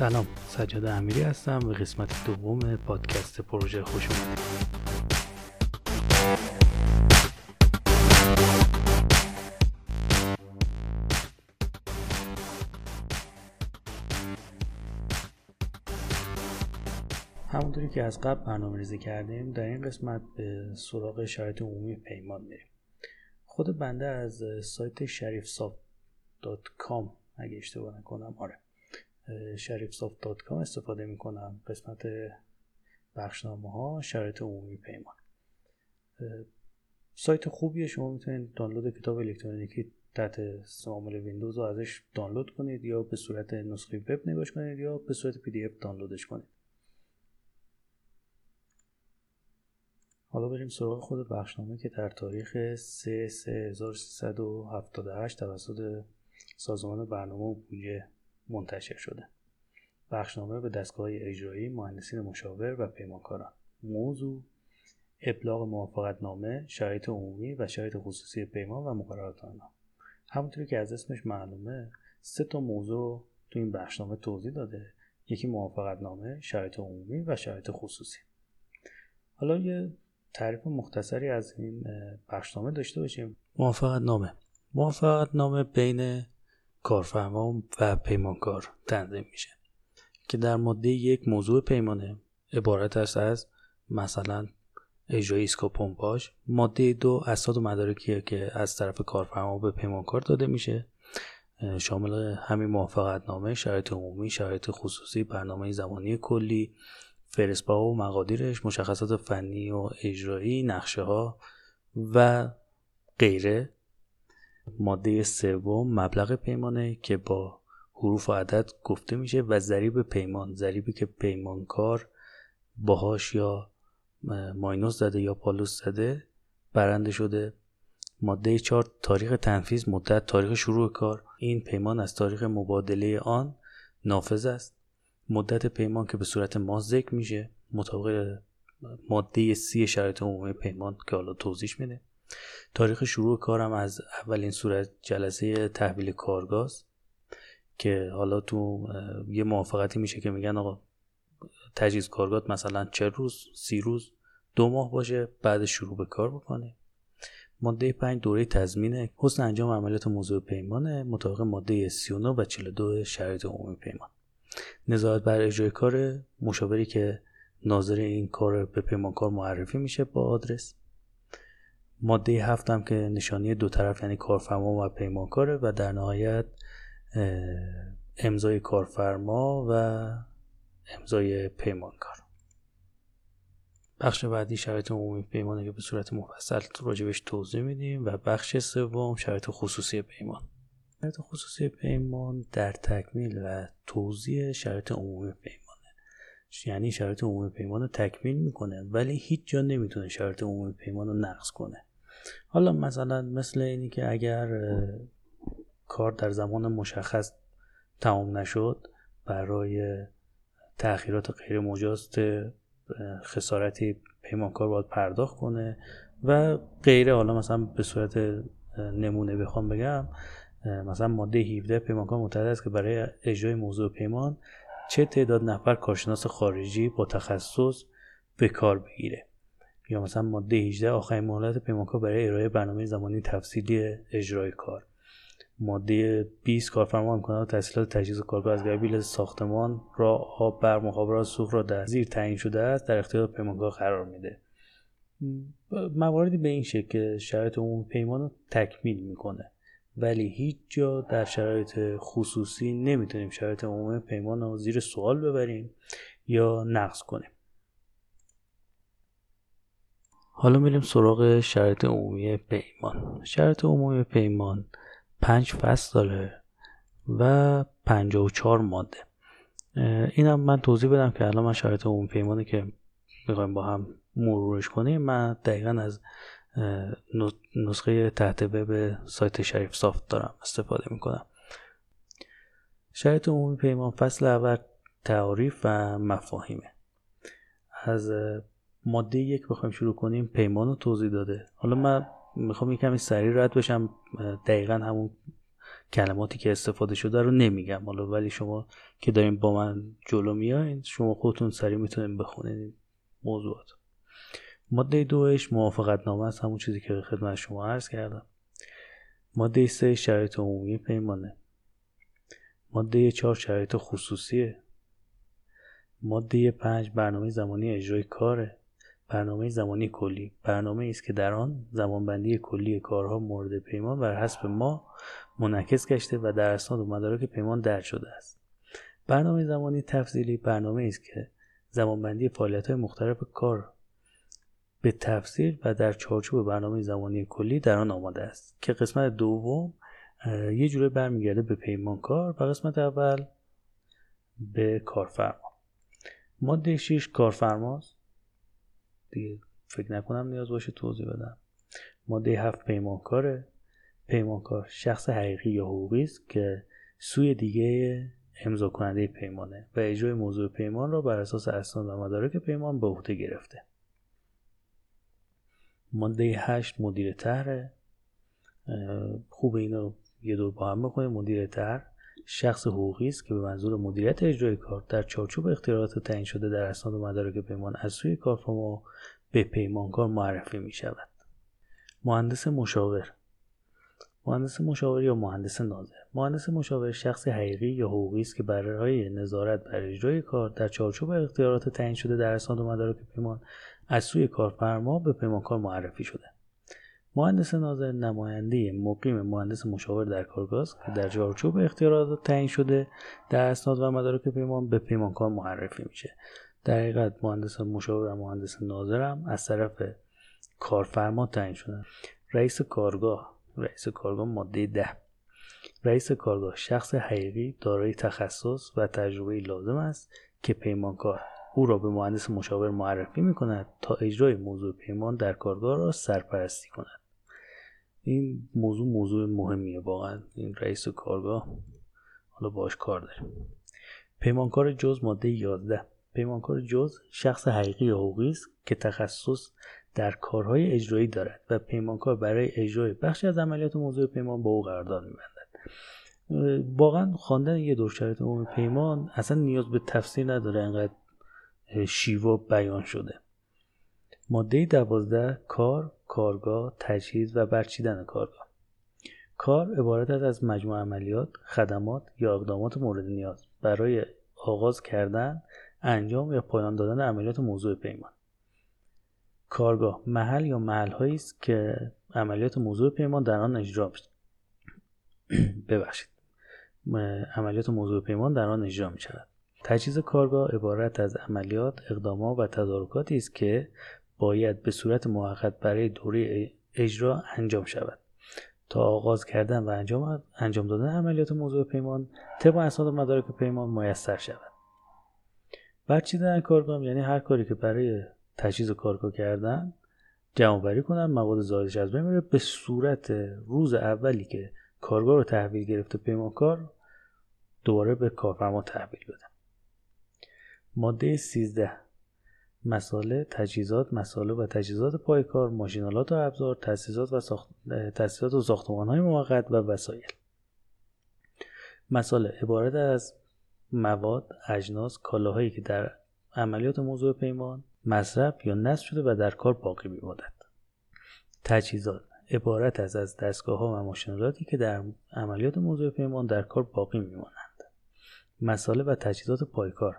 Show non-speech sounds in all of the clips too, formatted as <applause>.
سلام سجاد امیری هستم و قسمت دوم پادکست پروژه خوش اومدید. همونطوری که از قبل برنامه ریزی کردیم در این قسمت به سراغ شرایط عمومی پیمان میریم. خود بنده از سایت شریف com اگه اشتباه نکنم آره. شریفسافت.com استفاده می‌کنم. قسمت بخشنامه ها شرایط عمومی پیمان. سایت خوبیه. شما می‌تونید دانلود کتاب الکترونیکی تحت عامل ویندوز رو ازش دانلود کنید یا به صورت نسخه وب نگاش کنید یا به صورت PDF دانلودش کنید. حالا بریم سراغ خود بخشنامه که در تاریخ 3 3378 توسط سازمان برنامه و بودجه منتشر شده. بخشنامه به دستگاه اجرایی مهندسین مشاور و پیمانکاران. موضوع ابلاغ موافقت نامه شرایط عمومی و شرایط خصوصی پیمان و مقررات آنها. همونطوری که از اسمش معلومه سه تا موضوع تو این بخشنامه توضیح داده. یکی موافقت نامه شرایط عمومی و شرایط خصوصی. حالا یه تعریف مختصری از این بخشنامه داشته باشیم. موافقت نامه موافقت نامه بین کارفرما و پیمانکار تنظیم میشه. که در ماده یک موضوع پیمانه عبارت است از مثلا اجرای ایسکا پمپاژ ماده دو اسناد و مدارکیه که از طرف کارفرما به پیمانکار داده میشه. شامل همین موافقت نامه شرایط عمومی شرایط خصوصی برنامه زمانی کلی فرسپا و مقادیرش مشخصات فنی و اجرایی نقشه ها و غیره. ماده سوم مبلغ پیمانه که با حروف و عدد گفته میشه و ضریب پیمان. ضریبی که پیمانکار باهاش یا ماینوس زده یا پالوس زده برنده شده. ماده چهار تاریخ تنفیذ مدت تاریخ شروع کار. این پیمان از تاریخ مبادله آن نافذ است. مدت پیمان که به صورت ماس ذکر میشه مطابق ماده سی شرایط عمومی پیمان که حالا توضیح میده. تاریخ شروع کارم از اولین صورت جلسه تحویل کارگاز که حالا تو یه موافقتی میشه که میگن آقا تجهیز کارگاه مثلا چه روز سی روز دو ماه باشه بعد شروع به کار بکنه. ماده 5 دوره تضمین حسن انجام عملیات موضوع پیمانه. مطابق ماده 39 و 42 شرایط عمومی پیمان. نظارت بر اجرای کار مشاوری که ناظر این کار به پیمانکار معرفی میشه با آدرس. ماده هفت هم که نشانی دو طرف یعنی کارفرما و پیمانکاره و در نهایت امضای کارفرما و امضای پیمانکار. بخش بعدی شرایط عمومی پیمانه که به صورت مفصل راجبش توضیح میدیم و بخش سوم شرایط خصوصی پیمان. شرایط خصوصی پیمان در تکمیل و توضیح شرایط عمومی پیمانه. یعنی شرایط عمومی پیمان رو تکمیل می‌کنه ولی هیچ جا نمی‌تونه شرایط عمومی پیمان رو نقض کنه. حالا مثلا مثل اینی که اگر کار در زمان مشخص تمام نشد برای تأخیرات غیر مجاز خسارتی پیمانکار باید پرداخت کنه و غیره حالا مثلا به صورت نمونه بخوام بگم مثلا ماده 17 پیمانکار متعهد است که برای اجرای موضوع پیمان چه تعداد نفر کارشناس خارجی با تخصص به کار بگیره. یا مثلا ماده 18 آخرین مهلت پیمانکار برای ارائه برنامه زمانی تفصیلی اجرای کار. ماده 20 کارفرما امکانات تحصیلات تجهیز کارگاه از گبیل ساختمان را آب برق مخابرات سوخت را در زیر تعیین شده است در اختیار پیمانکار قرار میده. مواردی به این شکل که شرایط عمومی پیمان رو تکمیل می‌کنه. ولی هیچ جا در شرایط خصوصی نمی‌تونیم شرایط عمومی پیمان رو زیر سوال ببریم یا نقض کنیم. حالا میریم سراغ شرایط عمومی پیمان. شرایط عمومی پیمان پنج فصل داره و پنجاه و چهار ماده. من توضیح بدم که الان من شرایط عمومی پیمانی که می‌خوایم با هم مرورش کنیم. من دقیقا از نسخه تحت وب سایت شریف سافت دارم استفاده می‌کنم. شرایط عمومی پیمان فصل اول تعاریف و مفاهیمه. از ماده یک بخوایم شروع کنیم پیمان رو توضیح داده. حالا من می‌خوام یه کمی سریع رد بشم دقیقا همون کلماتی که استفاده شده رو نمیگم. حالا ولی شما که داریم با من جلو میایین شما خودتون سریع می‌تونین بخونید موضوعات. ماده دوش موافقت نامه است همون چیزی که خدمت شما عرض کردم. ماده سه شرایط عمومی پیمانه. ماده چهار شرایط خصوصیه. ماده پنج برنامه زمانی اجرای کاره. برنامه زمانی کلی. برنامه است که در آن زمانبندی کلی کارها مورد پیمان بر حسب ما منعکس گشته و در اسناد و مدارک پیمان درج شده است. برنامه زمانی تفصیلی برنامه است که زمانبندی فعالیت های مختلف کار به تفصیل و در چارچوب برنامه زمانی کلی در آن آماده است که قسمت دوم یه جوره برمیگرده به پیمانکار و قسمت اول به کارفرما. ماده 6 کارفرماست. دیگه فکر نکنم نیاز باشه توضیح بدم. ماده هفت پیمانکاره. پیمانکار شخص حقیقی یا حقوقی است که سوی دیگه امضا کننده پیمانه و اجرای موضوع پیمان را بر اساس اسناد و مدارک پیمان به عهده گرفته. ماده هشت مدیر طرح خوب اینو یه دور با هم بکنیم مدیر طرح. شخص حقوقی است که به منظور مدیریت اجرای کار در چارچوب اختیارات تعیین شده در اسناد و مدارک پیمان از سوی کارفرما به پیمانکار معرفی می شود مهندس مشاور. مهندس مشاور یا مهندس ناظر. مهندس مشاور شخص حقیقی یا حقوقی است که برای نظارت بر اجرای کار در چارچوب اختیارات تعیین شده در اسناد و مدارک پیمان از سوی کارفرما به پیمانکار معرفی شده. مهندس ناظر نماینده مقیم مهندس مشاور در کارگاه که در چارچوب اختیارات تعیین شده در اسناد و مدارک پیمان به پیمانکار معرفی میشه. در حقیقت مهندس مشاور و مهندس ناظرم از طرف کارفرما تعیین شدن. رئیس کارگاه رئیس کارگاه ماده ده. رئیس کارگاه شخص حقیقی دارای تخصص و تجربه لازم است که پیمانکار او را به مهندس مشاور معرفی می کند تا اجرای موضوع پیمان در کارگاه را سرپرستی کند. این موضوع موضوع مهمیه واقعا. این رئیس کارگاه حالا باش کار داریم. پیمانکار جز ماده 11 پیمانکار جز شخص حقیقی یا حقوقی است که تخصص در کارهای اجرایی دارد و پیمانکار برای اجرای بخشی از عملیات موضوع پیمان با او قرارداد میبندد. واقعا خواندن یه دور شرایط عمومی پیمان اصلا نیاز به تفسیر نداره انقدر شیوا بیان شده. ماده دوازده کار کارگاه تجهیز و برچیدن کارگاه. کار عبارت است از مجموع عملیات خدمات یا اقدامات مورد نیاز. برای آغاز کردن انجام یا پایان دادن عملیات موضوع پیمان. کارگاه محل یا محل است که عملیات موضوع پیمان در آن اجرا میشه <clears throat> ببخشید. عملیات موضوع پیمان در آن اجرا می شود. تجهیز کارگاه عبارت از عملیات اقدامات و تدارکاتی است که باید به صورت موقت برای دوره اجرا انجام شود. تا آغاز کردن و انجام انجام دادن عملیات موضوع پیمان طبق اسناد و مدارک پیمان میسر شود. برچیدن کارگاه؟ یعنی هر کاری که برای تجهیز کارگاه کردن جمع بری کنن مواد زایدش از بین به صورت روز اولی که کارگاه رو تحویل گرفته پیمانکار دوباره به کارفرما تحویل بده ماده 13 مساله تجهیزات مساله و تجهیزات پایکار ماشینالات و ابزار تاسیسات و ساخت... تاسیسات و ساختمان های موقت و وسایل. مساله عبارت از مواد اجناس کالاهایی که در عملیات موضوع پیمان مصرف یا نصب شده و در کار باقی میماند. تجهیزات عبارت از از دستگاه ها و ماشینالاتی که در عملیات موضوع پیمان در کار باقی میمانند. مساله و تجهیزات پایکار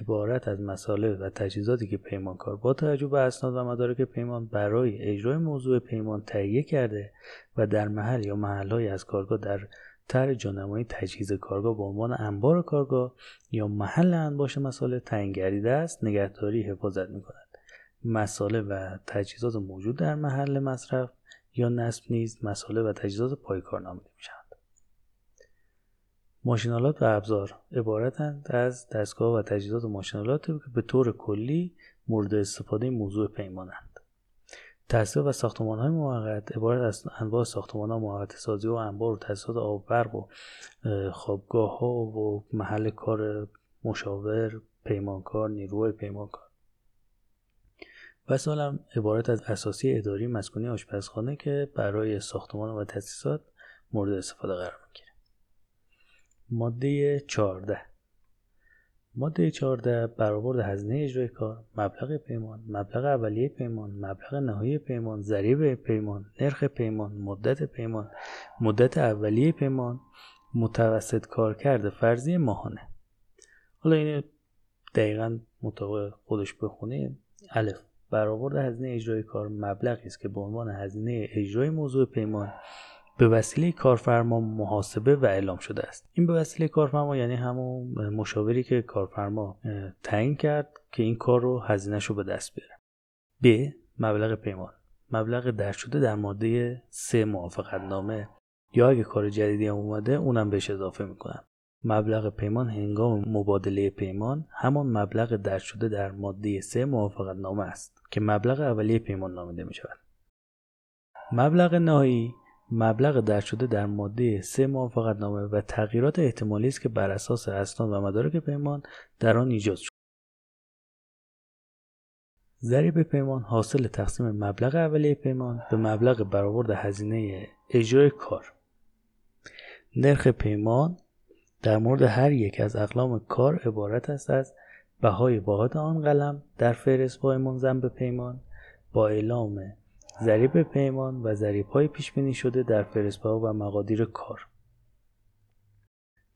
عبارت از مساله و تجهیزاتی که پیمانکار با توجه به اسناد و مدارک پیمان برای اجرای موضوع پیمان تهیه کرده و در محل یا محلهایی از کارگاه در طرح جانمایی تجهیز کارگاه به عنوان انبار کارگاه یا محل انباش مساله تعیین گردیده است نگهداری حفاظت می کند مساله و تجهیزات موجود در محل مصرف یا نصب نیز مساله و تجهیزات پایکار نامیده می ماشینالات و ابزار عبارتند از دستگاه و تجهیزات و ماشینالات که به طور کلی مورد استفاده موضوع پیمانند. تأسیس و ساختمان های موقت عبارت از انواع ساختمان ها موقت سازی و انبار و تأسیسات آب برق و خوابگاه ها و محل کار مشاور پیمانکار نیروی پیمانکار. وسایل هم عبارت از اساسی اداری مسکونی آشپزخانه که برای ساختمان و تاسیسات مورد استفاده قرار ماده 14 ماده 14 برآورد هزینه اجرای کار مبلغ پیمان مبلغ اولیه پیمان مبلغ نهایی پیمان ضریب پیمان نرخ پیمان مدت پیمان مدت اولیه پیمان متوسط کارکرد فرضی ماهانه. حالا این دقیقا مطابق خودش بخونیم. الف. برآورد هزینه اجرای کار مبلغی است که به عنوان هزینه اجرای موضوع پیمان به وسیله کارفرما محاسبه و اعلام شده است. این به وسیله کارفرما یعنی همون مشاوری که کارفرما تعیین کرد که این کار رو هزینهش رو به دست بیاره. ب مبلغ پیمان. مبلغ در شده در ماده سه موافقت نامه یا اگه کار جدیدی هم اومده اونم بهش اضافه می‌کنم. مبلغ پیمان هنگام مبادله پیمان همان مبلغ در شده در ماده سه موافقت نامه است که مبلغ اولیه پیمان نامیده می شود. مبلغ نهایی مبلغ در شده در ماده سه موافقت نامه و تغییرات احتمالی است که بر اساس اسناد و مدارک پیمان در آن ایجاد شد. ضریب پیمان حاصل تقسیم مبلغ اولیه پیمان به مبلغ برآورد هزینه اجرای کار نرخ پیمان در مورد هر یک از اقلام کار عبارت است از بهای واحد آن قلم در فهرستهای منظم به پیمان با اعلام ضریب پیمان و ضریب های پیش بینی شده در فهرستها و مقادیر کار.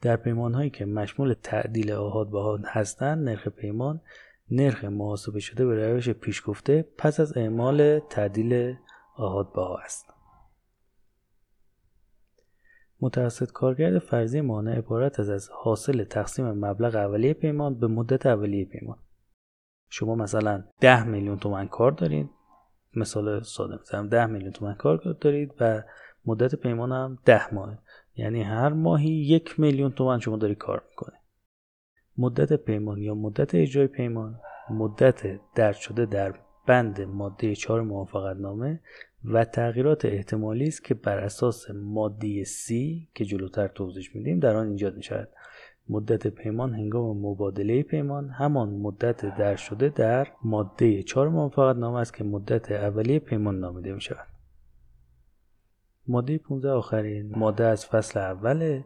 در پیمان هایی که مشمول تعدیل آهاد بها هستند نرخ پیمان نرخ محاسبه شده به روش پیش گفته پس از اعمال تعدیل آهاد بها است. متوسط کارگرد فرضی مانع عبارت از از حاصل تقسیم مبلغ اولیه پیمان به مدت اولیه پیمان. شما مثلا 10 میلیون تومن کار دارید مثال ساده می‌زنم. 10 میلیون تومن کار دارید و مدت پیمان هم 10 ماه. یعنی هر ماهی یک میلیون تومن شما داری کار می‌کنه مدت پیمان یا مدت اجرای پیمان مدت درد شده در بند ماده 4 موافقت نامه و تغییرات احتمالی است که بر اساس ماده C که جلوتر توضیح میدیم در آن ایجاد می شود مدت پیمان هنگام مبادله پیمان همان مدت در شده در ماده 4 موافقت نامه است که مدت اولیه پیمان نامیده می شود ماده 15 آخرین ماده از فصل اوله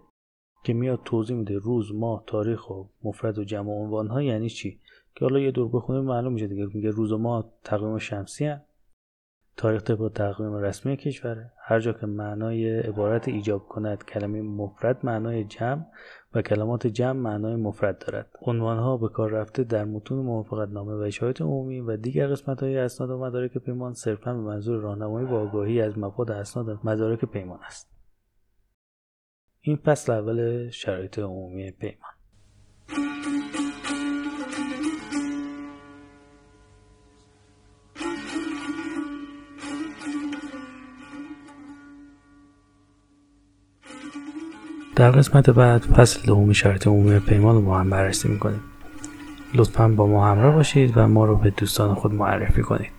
که میاد توضیح میده روز ماه تاریخ و مفرد و جمع عنوان ها یعنی چی؟ که حالا یه دور بخونیم معلوم میشه دیگه. میگه روز و ماه تقویم شمسی هست. تاریخ طبق تقویم رسمی کشوره هر جا که معنای عبارت ایجاب کند کلمه مفرد معنای جمع و کلمات جمع معنای مفرد دارد. عنوانها به کار رفته در متون موافقت نامه و اشارات عمومی و دیگر قسمت های اسناد و مدارک پیمان صرفا به منظور راهنمایی و آگاهی از مفاد اسناد مدارک پیمان است. این فصل اول شرایط عمومی پیمان. در قسمت بعد فصل دوم شرط عمومی پیمان رو با هم بررسی می‌کنیم. لطفا با ما همراه باشید و ما رو به دوستان خود معرفی کنید.